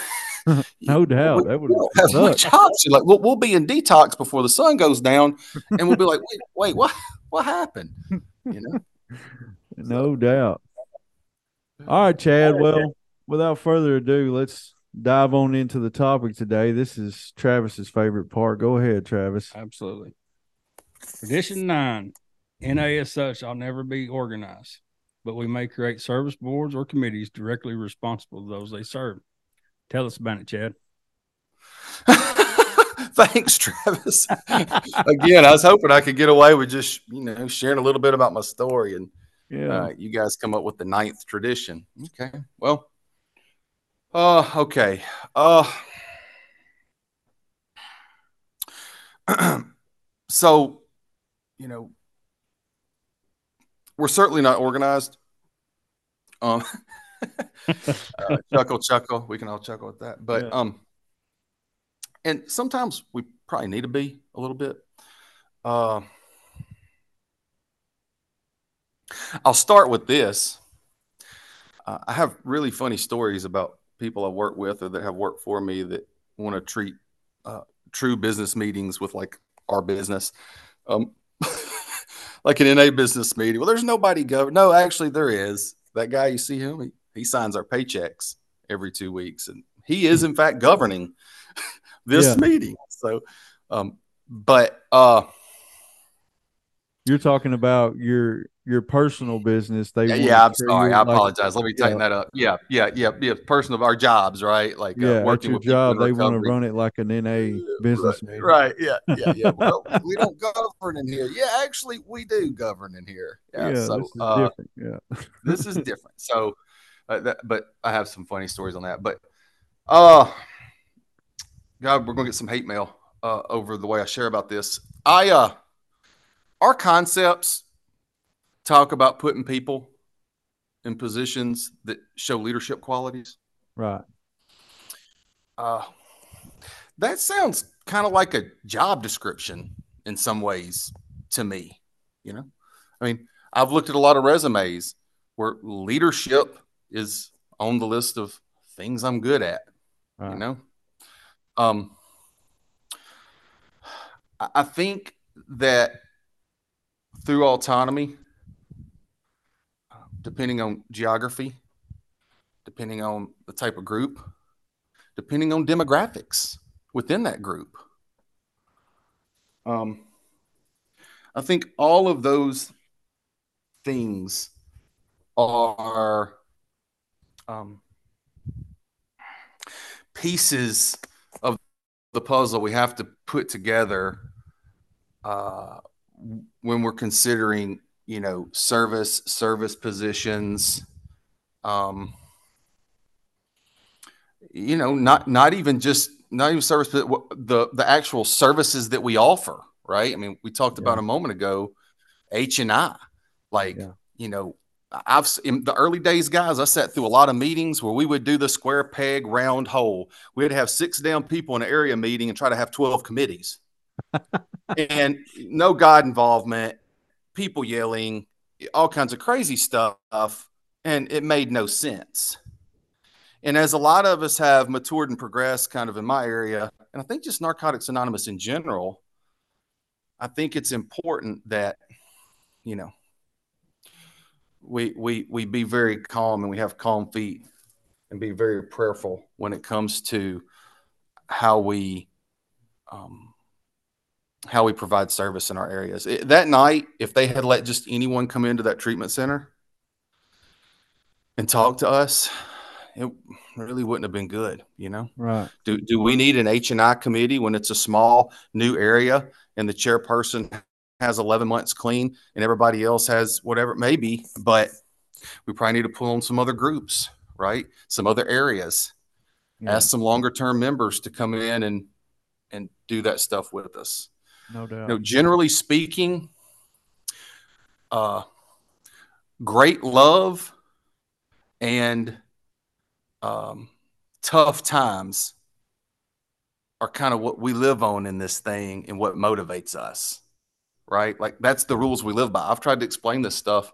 <laughs> no <laughs> doubt, we, that would have much option. Like we'll, we'll be in detox before the sun goes down, and we'll be like, wait, wait, what what happened? You know, <laughs> no so. doubt. All right, Chad. Well, without further ado, let's dive on into the topic today. This is Travis's favorite part. Go ahead, Travis. Absolutely. Tradition nine NA as such, I'll never be organized, but we may create service boards or committees directly responsible to those they serve. Tell us about it, Chad. <laughs> Thanks, Travis. Again, I was hoping I could get away with just you know sharing a little bit about my story, and yeah, uh, you guys come up with the ninth tradition. Okay, well, uh, okay. Uh, <clears throat> so, you know, we're certainly not organized. Um, <laughs> uh, chuckle, chuckle. We can all chuckle at that. But, yeah. um, and sometimes we probably need to be a little bit. Uh, I'll start with this. Uh, I have really funny stories about people I've worked with or that have worked for me that want to treat uh, true business meetings with like our business. Um, <laughs> like an NA business meeting. Well, there's nobody govern. No, actually, there is. That guy, you see him, he, he signs our paychecks every two weeks. And he is, in fact, governing this yeah. meeting. So, um, but uh, you're talking about your your personal business. They yeah, yeah I'm sorry. I apologize. Let me tighten yeah. that up. Yeah, yeah, yeah, yeah. Personal our jobs, right? Like uh, yeah, uh, working with job, they want to run it like an NA business. Right, right. Yeah, yeah, yeah. <laughs> well, we don't govern in here. Yeah, actually, we do govern in here. Yeah. yeah so, this is uh, different. Yeah, this is different. So, uh, that, but I have some funny stories on that. But, uh, God, we're gonna get some hate mail uh, over the way I share about this. I uh our concepts talk about putting people in positions that show leadership qualities. Right. Uh, that sounds kind of like a job description in some ways to me. You know, I mean, I've looked at a lot of resumes where leadership is on the list of things I'm good at. Right. You know, um, I think that through autonomy, depending on geography, depending on the type of group, depending on demographics within that group. Um, I think all of those things are um, pieces of the puzzle we have to put together uh, when we're considering, you know, service service positions. Um, you know, not not even just not even service, but the the actual services that we offer. Right. I mean, we talked yeah. about a moment ago, H and I, like yeah. you know, I've in the early days, guys. I sat through a lot of meetings where we would do the square peg round hole. We'd have six down people in an area meeting and try to have twelve committees, <laughs> and no God involvement, people yelling, all kinds of crazy stuff, and it made no sense. And as a lot of us have matured and progressed, kind of in my area, and I think just Narcotics Anonymous in general, I think it's important that you know we we we be very calm and we have calm feet and be very prayerful when it comes to how we um, how we provide service in our areas. It, that night, if they had let just anyone come into that treatment center and talk to us, it really wouldn't have been good, you know. Right. Do do we need an H and I committee when it's a small new area and the chairperson has 11 months clean and everybody else has whatever it may be, but we probably need to pull on some other groups, right? Some other areas. Yeah. Ask some longer term members to come in and and do that stuff with us. No doubt. You know, generally speaking, uh, great love and um, tough times are kind of what we live on in this thing and what motivates us right? Like that's the rules we live by. I've tried to explain this stuff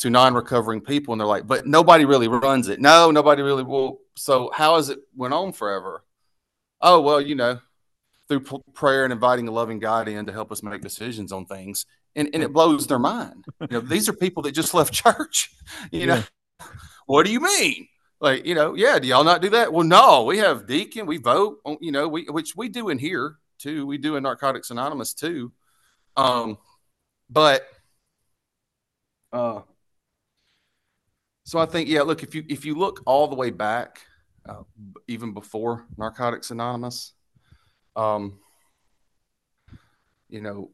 to non-recovering people, and they're like, "But nobody really runs it." No, nobody really will. So how has it went on forever? Oh well, you know, through p- prayer and inviting a loving God in to help us make decisions on things, and and it blows their mind. You know, these are people that just <laughs> left church. You know, what do you mean? Like, you know, yeah, do y'all not do that? Well, no, we have deacon, we vote, on, you know, we which we do in here too. We do in Narcotics Anonymous too. Um, but uh, so I think yeah. Look, if you if you look all the way back, uh, even before Narcotics Anonymous, um, you know,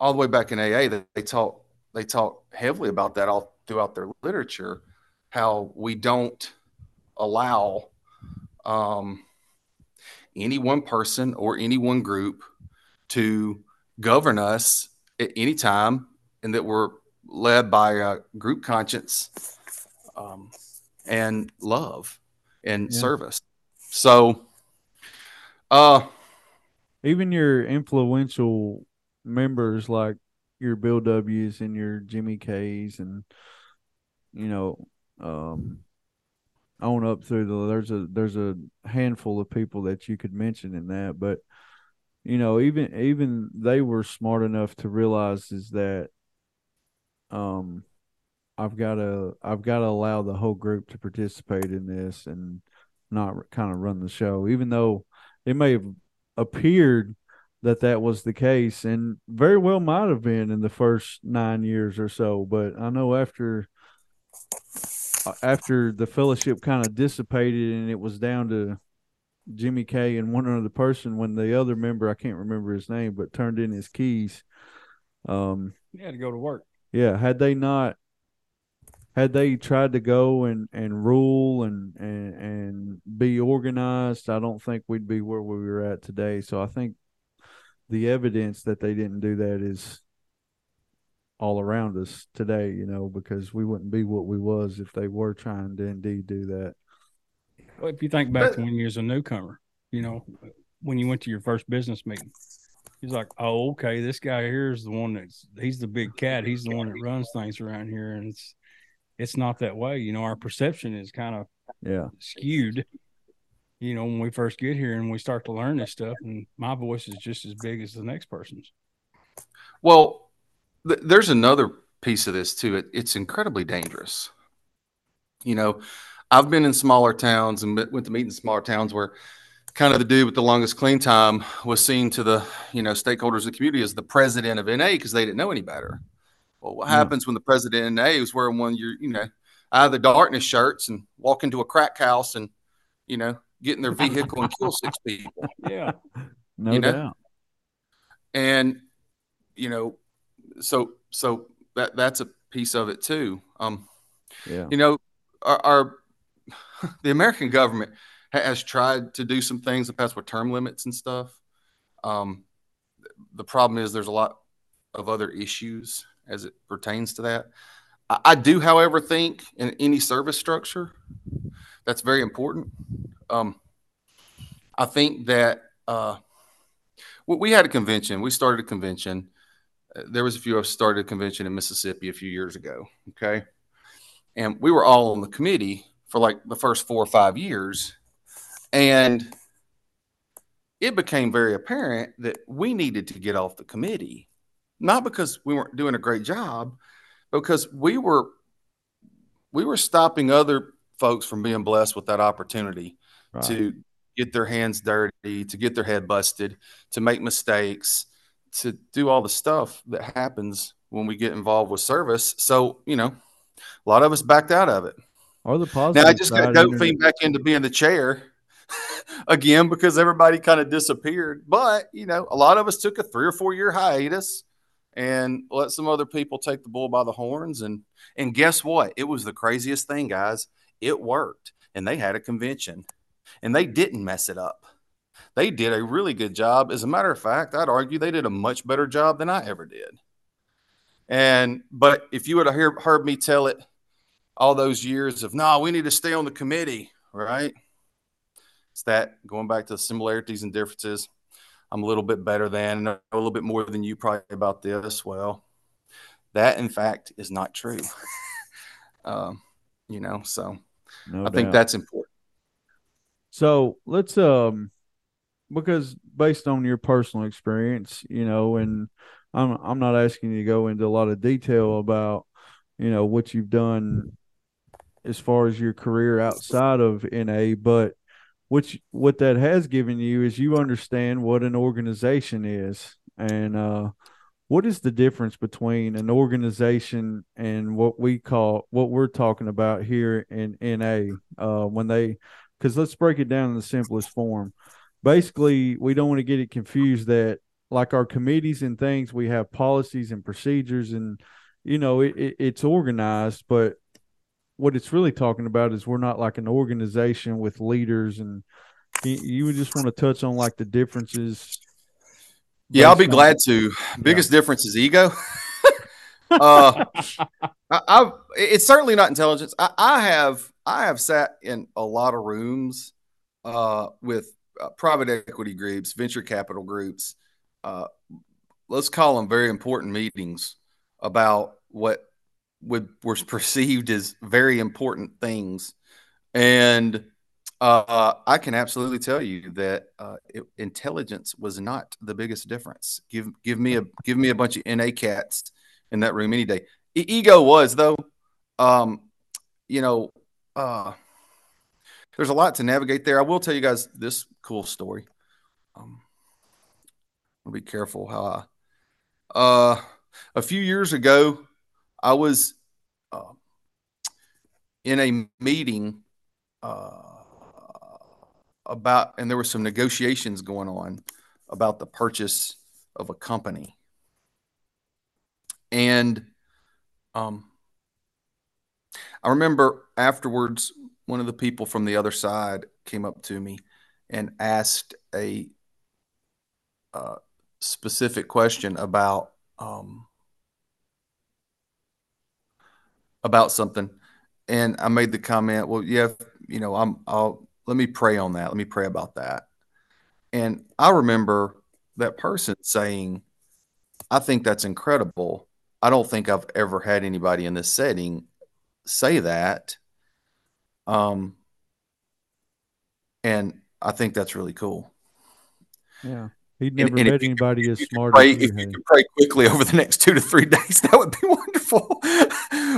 all the way back in AA, they, they talk they talk heavily about that all throughout their literature, how we don't allow um, any one person or any one group to govern us at any time and that we're led by a group conscience um, and love and yeah. service. So, uh, even your influential members like your Bill W's and your Jimmy K's and you know, um, on up through the there's a there's a handful of people that you could mention in that, but you know, even even they were smart enough to realize is that um I've got to I've got to allow the whole group to participate in this and not kind of run the show, even though it may have appeared that that was the case, and very well might have been in the first nine years or so. But I know after after the fellowship kind of dissipated and it was down to Jimmy K and one other person when the other member I can't remember his name but turned in his keys. Um, he had to go to work. Yeah, had they not had they tried to go and and rule and and and be organized, I don't think we'd be where we were at today. So I think the evidence that they didn't do that is all around us today, you know, because we wouldn't be what we was if they were trying to indeed do that. Well, if you think back to when you was a newcomer, you know, when you went to your first business meeting, he's like, "Oh, okay, this guy here is the one that's he's the big cat. He's the one that runs things around here." And it's it's not that way. You know, our perception is kind of yeah skewed. You know, when we first get here and we start to learn this stuff, and my voice is just as big as the next person's. Well, th- there's another piece of this too. It, it's incredibly dangerous. You know, I've been in smaller towns and went to meet in smaller towns where kind of the dude with the longest clean time was seen to the you know stakeholders of the community as the president of NA because they didn't know any better. Well, what happens when the president of NA is wearing one of your you know out of the darkness shirts and walk into a crack house and you know get in their vehicle and kill six people. <laughs> Yeah. No You know? doubt. And you know, so so that that's a piece of it too. Um, Yeah. you know, our, our <laughs> the American government has tried to do some things in the past with term limits and stuff. Um, the problem is there's a lot of other issues as it pertains to that. I, I do, however, think in any service structure that's very important. Um, I think that uh, we, had a convention. We started a convention. Uh, there was a few of us started a convention in Mississippi a few years ago. Okay and we were all on the committee for like the first four or five years and it became very apparent that we needed to get off the committee not because we weren't doing a great job because we were we were stopping other folks from being blessed with that opportunity Right. to get their hands dirty to get their head busted to make mistakes to do all the stuff that happens when we get involved with service so you know a lot of us backed out of it. Or the positive. Now I just got side, goat internet- back into being the chair <laughs> again because everybody kind of disappeared. But you know, a lot of us took a three or four year hiatus and let some other people take the bull by the horns. And and guess what? It was the craziest thing, guys. It worked, and they had a convention, and they didn't mess it up. They did a really good job. As a matter of fact, I'd argue they did a much better job than I ever did. And but if you would have heard, heard me tell it all those years of no, we need to stay on the committee, right? It's that going back to the similarities and differences. I'm a little bit better than, know a little bit more than you probably about this. Well, that in fact is not true. <laughs> um, you know, so No I think that's important. So let's um because based on your personal experience, you know, and I'm I'm not asking you to go into a lot of detail about, you know, what you've done as far as your career outside of NA, but which what that has given you is you understand what an organization is and uh what is the difference between an organization and what we call what we're talking about here in NA uh when they because let's break it down in the simplest form. Basically, we don't want to get it confused that like our committees and things, we have policies and procedures, and you know it, it, it's organized. But what it's really talking about is we're not like an organization with leaders, and you, would just want to touch on like the differences. Yeah, I'll be on- glad to. Biggest difference is ego. <laughs> uh, I, I've it's certainly not intelligence. I, I have I have sat in a lot of rooms uh, with uh, private equity groups, venture capital groups. Uh, let's call them very important meetings about what would was <laughs> perceived as very important things, and uh, I can absolutely tell you that uh, it, intelligence was not the biggest difference. Give give me a give me a bunch of NA cats in that room any day. E- ego was though. Um, you know, uh, there's a lot to navigate there. I will tell you guys this cool story. Um, I'll be careful how I. Uh, a few years ago, I was uh, in a meeting uh, about, and there were some negotiations going on about the purchase of a company, and um, I remember afterwards, one of the people from the other side came up to me and asked a uh, specific question about um, about something, and I made the comment, "Well, yeah, you know, I'm. I'll let me pray on that. Let me pray about that." And I remember that person saying, "I think that's incredible. I don't think I've ever had anybody in this setting say that." Um, and I think that's really cool. Yeah, he'd never and if met anybody If as smart pray, as you if you could pray quickly <laughs> over the next two to three days, that would be wonderful.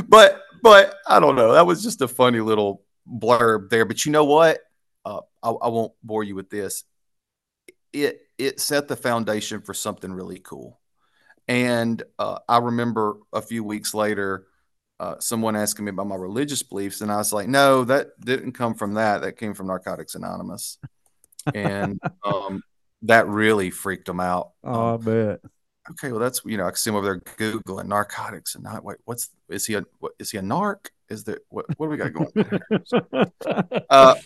<laughs> but but I don't know. That was just a funny little blurb there. But you know what? Uh, I, I won't bore you with this. It it set the foundation for something really cool. And uh, I remember a few weeks later, uh, someone asking me about my religious beliefs, and I was like, no, that didn't come from that. That came from Narcotics Anonymous, and <laughs> um, that really freaked them out. Oh, Um, I bet. okay, well, that's you know, I can see him over there googling narcotics and not wait, what's is he a what is he a narc? Is there what what do we got going? on here? <laughs> uh, I,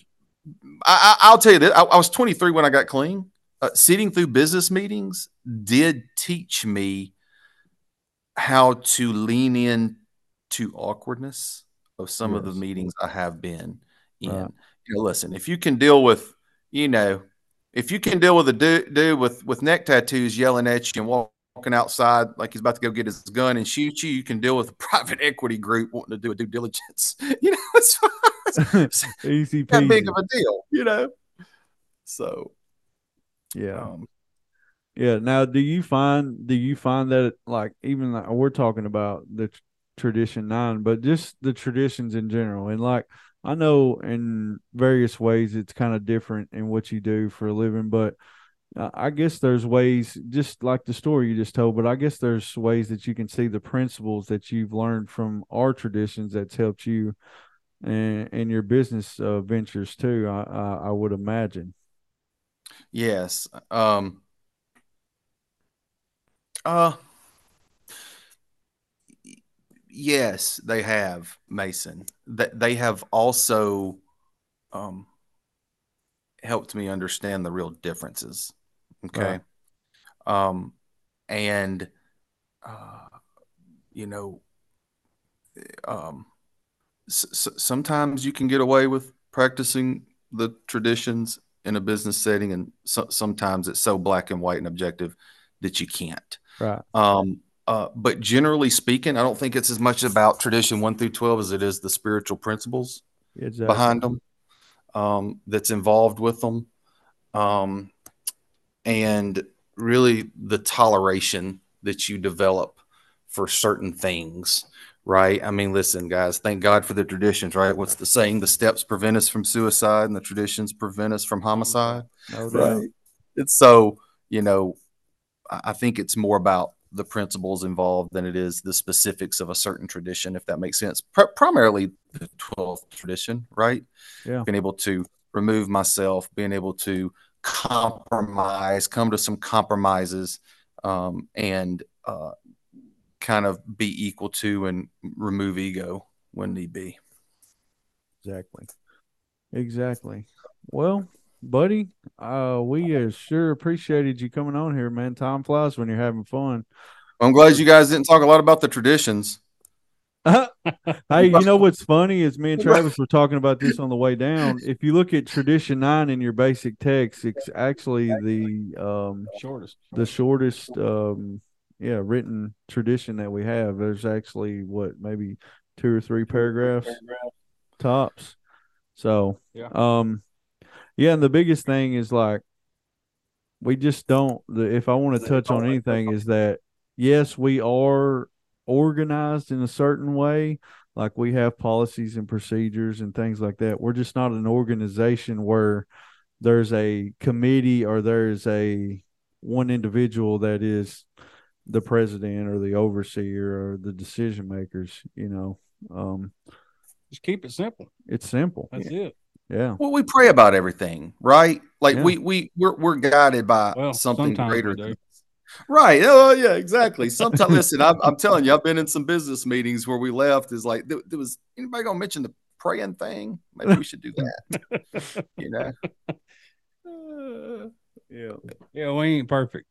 I, I'll tell you this: I, I was 23 when I got clean. Uh, sitting through business meetings did teach me how to lean in to awkwardness of some of the meetings I have been in. Right. You know, listen, if you can deal with, you know, if you can deal with a dude, dude with with neck tattoos yelling at you and walking outside like he's about to go get his gun and shoot you, you can deal with a <laughs> private equity group wanting to do a due diligence. <laughs> You know, it's, <laughs> it's Easy that big of a deal. You know, so yeah. um, Yeah. Now, do you find do you find that like even like, we're talking about the tr- tradition nine, but just the traditions in general, and like I know in various ways it's kind of different in what you do for a living, but I guess there's ways, just like the story you just told, but I guess there's ways that you can see the principles that you've learned from our traditions that's helped you and in your business uh, ventures too. I, I I would imagine. yes, um, uh, yes, they have Mason. That they have also um, helped me understand the real differences. Okay, um, and uh, you know, um, s- s- sometimes you can get away with practicing the traditions in a business setting, and so- sometimes it's so black and white and objective that you can't. Right. Um, uh, but generally speaking, I don't think it's as much about tradition one through twelve as it is the spiritual principles Exactly. behind them um, that's involved with them, um, and really the toleration that you develop for certain things. Right. I mean, listen, guys, thank God for the traditions, right? What's the saying? The steps prevent us from suicide and the traditions prevent us from homicide. No. Right. It's so, you know, I I think it's more about the principles involved than it is the specifics of a certain tradition, if that makes sense. Pr- primarily the 12th tradition, right? Yeah. Being able to remove myself, being able to compromise, come to some compromises, um, and uh, kind of be equal to and remove ego when need be. Exactly. Exactly. Well, buddy, uh, we uh, sure appreciated you coming on here, man. Time flies when you're having fun. I'm glad you guys didn't talk a lot about the traditions. <laughs> Hey, you know what's funny is me and Travis were talking about this on the way down. If you look at tradition nine in your basic text, it's actually the um Shortest. the shortest um yeah written tradition that we have. There's actually what maybe two or three paragraphs tops. So Yeah. um yeah, and the biggest thing is like we just don't the if I want to touch on anything is that yes, we are organized in a certain way. Like we have policies and procedures and things like that. We're just not an organization where there's a committee or there's a one individual that is the president or the overseer or the decision makers, you know. Um Just keep it simple. it's simple. That's it. Yeah. Well, we pray about everything, right? Like Yeah. we we we're, we're guided by Well, something greater. than- Right. Oh, yeah, exactly. Sometimes, listen, I'm, I'm telling you, I've been in some business meetings where we left is like, there, there was anybody gonna mention the praying thing? Maybe we should do that. <laughs> you know? <laughs> Yeah. Yeah, we ain't perfect.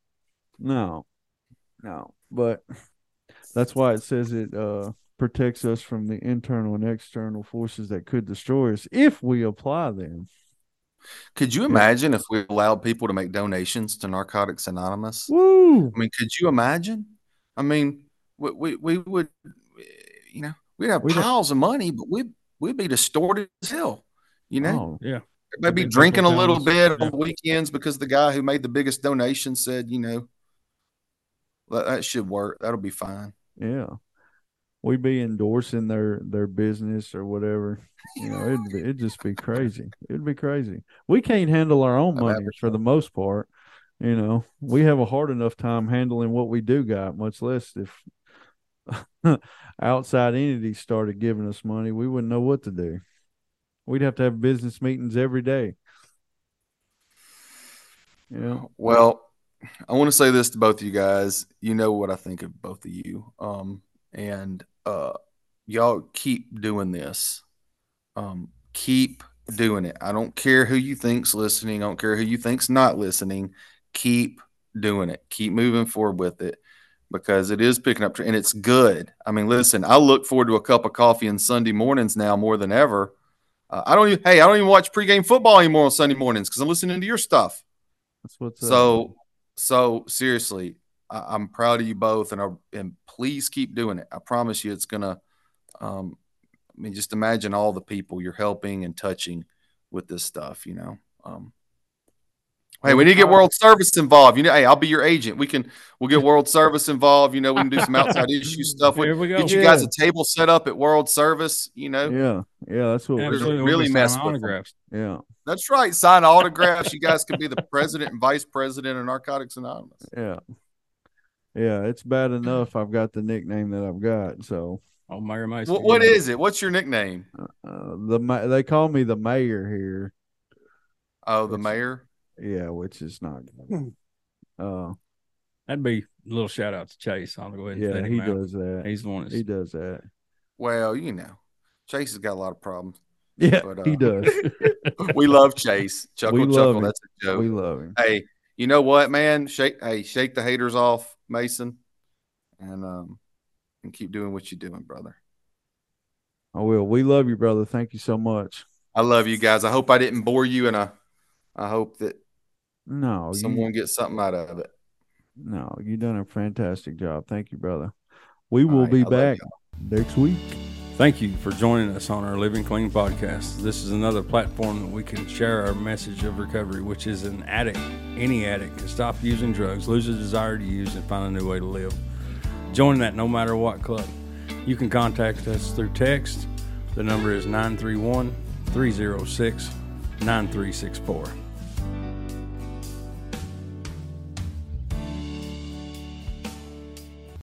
No. No. But that's why it says it uh protects us from the internal and external forces that could destroy us if we apply them. Could you imagine if we allowed people to make donations to Narcotics Anonymous? Woo! I mean, could you imagine? I mean, we we, we would, you know, we'd have We'd have- piles of money, but we'd we'd be distorted as hell. You know, Oh, Yeah. maybe drinking a little bit Yeah. on weekends because the guy who made the biggest donation said, you know, that should work. That'll be fine. yeah. We'd be endorsing their their business or whatever. You know, it'd be, it'd just be crazy. It'd be crazy. We can't handle our own money for the most part. You know, we have a hard enough time handling what we do got, much less if <laughs> outside entities started giving us money, we wouldn't know what to do. We'd have to have business meetings every day. Yeah. Well, I want to say this to both of you guys. You know what I think of both of you. Um, and uh, y'all keep doing this. Um, keep doing it. I don't care who you think's listening. I don't care who you think's not listening. Keep doing it. Keep moving forward with it because it is picking up and it's good. I mean, listen, I look forward to a cup of coffee on Sunday mornings now more than ever. Uh, I don't even, hey, I don't even watch pregame football anymore on Sunday mornings because I'm listening to your stuff. That's what's So, up. so seriously, I, I'm proud of you both, and I, and please keep doing it. I promise you, it's gonna. Um, I mean, just imagine all the people you're helping and touching with this stuff. You know. Um, hey, we need to get World Service involved. You know, hey, I'll be your agent. We can. We'll get World Service involved. You know, we can do some outside issue <laughs> stuff. We, Here we go. get you guys a table set up at World Service. You know. Yeah. Yeah. That's what we're Absolutely. really We'll mess with autographs. Yeah. That's right. Sign autographs. you guys could be the president and vice president of Narcotics Anonymous. Yeah. Yeah. It's bad enough I've got the nickname that I've got. So Oh, Mayor Mason. What, what is it? What's your nickname? uh, the they call me the mayor here. Oh, the It's- mayor. Yeah, which is not good. Uh That'd be a little shout out to Chase. I'll go ahead and yeah, let he out. does that. He's the one that's He does that. Well, you know, Chase has got a lot of problems. Yeah, But, he uh, does. <laughs> <laughs> We love Chase. Chuckle, We love chuckle. him. That's a joke. we love him. hey, you know what, man? Shake, hey, shake the haters off, Mason, and um, and keep doing what you're doing, brother. I will. We love you, brother. Thank you so much. I love you guys. I hope I didn't bore you, and I, I hope that No, you, someone gets something out of it. no, you've done a fantastic job. Thank you, brother. We will right, be I back next week. Thank you for joining us on our Living Clean podcast. This is another platform that we can share our message of recovery, which is an addict, any addict, can stop using drugs, lose the desire to use, and find a new way to live. Join that no matter what club. You can contact us through text. The number is 931 306 9364.